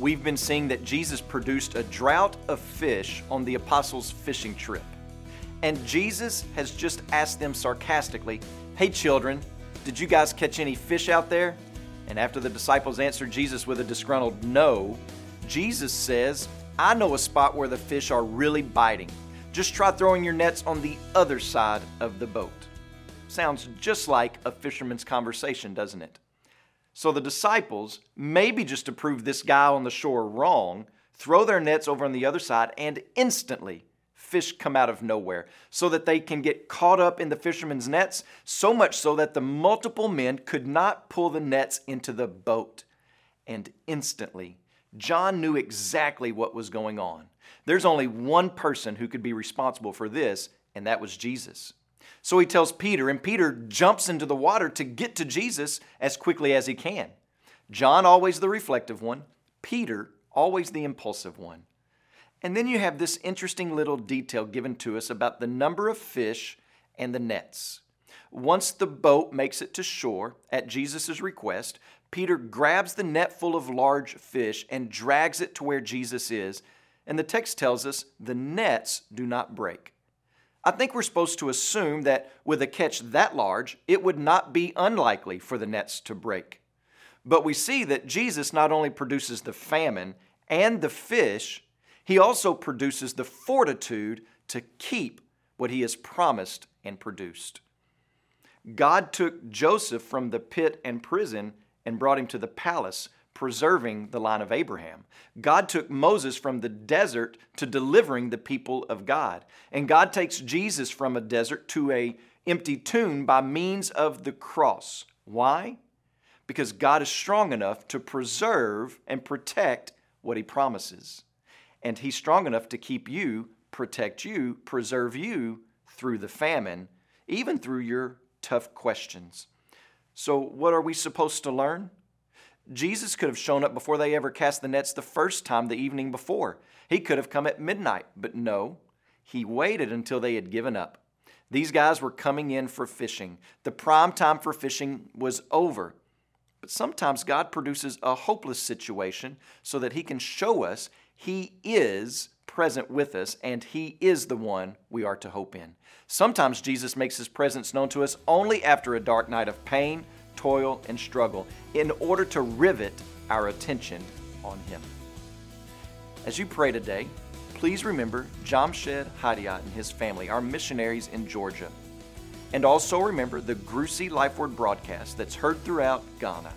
we've been seeing that Jesus produced a drought of fish on the apostles' fishing trip. And Jesus has just asked them sarcastically, Hey, children, did you guys catch any fish out there? And after the disciples answered Jesus with a disgruntled no, Jesus says, I know a spot where the fish are really biting. Just try throwing your nets on the other side of the boat. Sounds just like a fisherman's conversation, doesn't it? So the disciples, maybe just to prove this guy on the shore wrong, throw their nets over on the other side and instantly fish come out of nowhere so that they can get caught up in the fishermen's nets, so much so that the multiple men could not pull the nets into the boat. And instantly, John knew exactly what was going on. There's only one person who could be responsible for this, and that was Jesus. So he tells Peter, and Peter jumps into the water to get to Jesus as quickly as he can. John, always the reflective one, Peter, always the impulsive one. And then you have this interesting little detail given to us about the number of fish and the nets. Once the boat makes it to shore, at Jesus' request, Peter grabs the net full of large fish and drags it to where Jesus is. And the text tells us the nets do not break. I think we're supposed to assume that with a catch that large, it would not be unlikely for the nets to break. But we see that Jesus not only produces the famine and the fish, he also produces the fortitude to keep what he has promised and produced. God took Joseph from the pit and prison and brought him to the palace preserving the line of Abraham. God took Moses from the desert to delivering the people of God. And God takes Jesus from a desert to a empty tomb by means of the cross. Why? Because God is strong enough to preserve and protect what he promises. And he's strong enough to keep you, protect you, preserve you through the famine, even through your tough questions. So, what are we supposed to learn? Jesus could have shown up before they ever cast the nets the first time the evening before. He could have come at midnight, but no, he waited until they had given up. These guys were coming in for fishing. The prime time for fishing was over. But sometimes God produces a hopeless situation so that He can show us He is present with us and He is the one we are to hope in. Sometimes Jesus makes His presence known to us only after a dark night of pain toil, and struggle in order to rivet our attention on Him. As you pray today, please remember Jamshed Hadiat and his family, our missionaries in Georgia. And also remember the Grusi Life Word broadcast that's heard throughout Ghana.